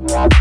What?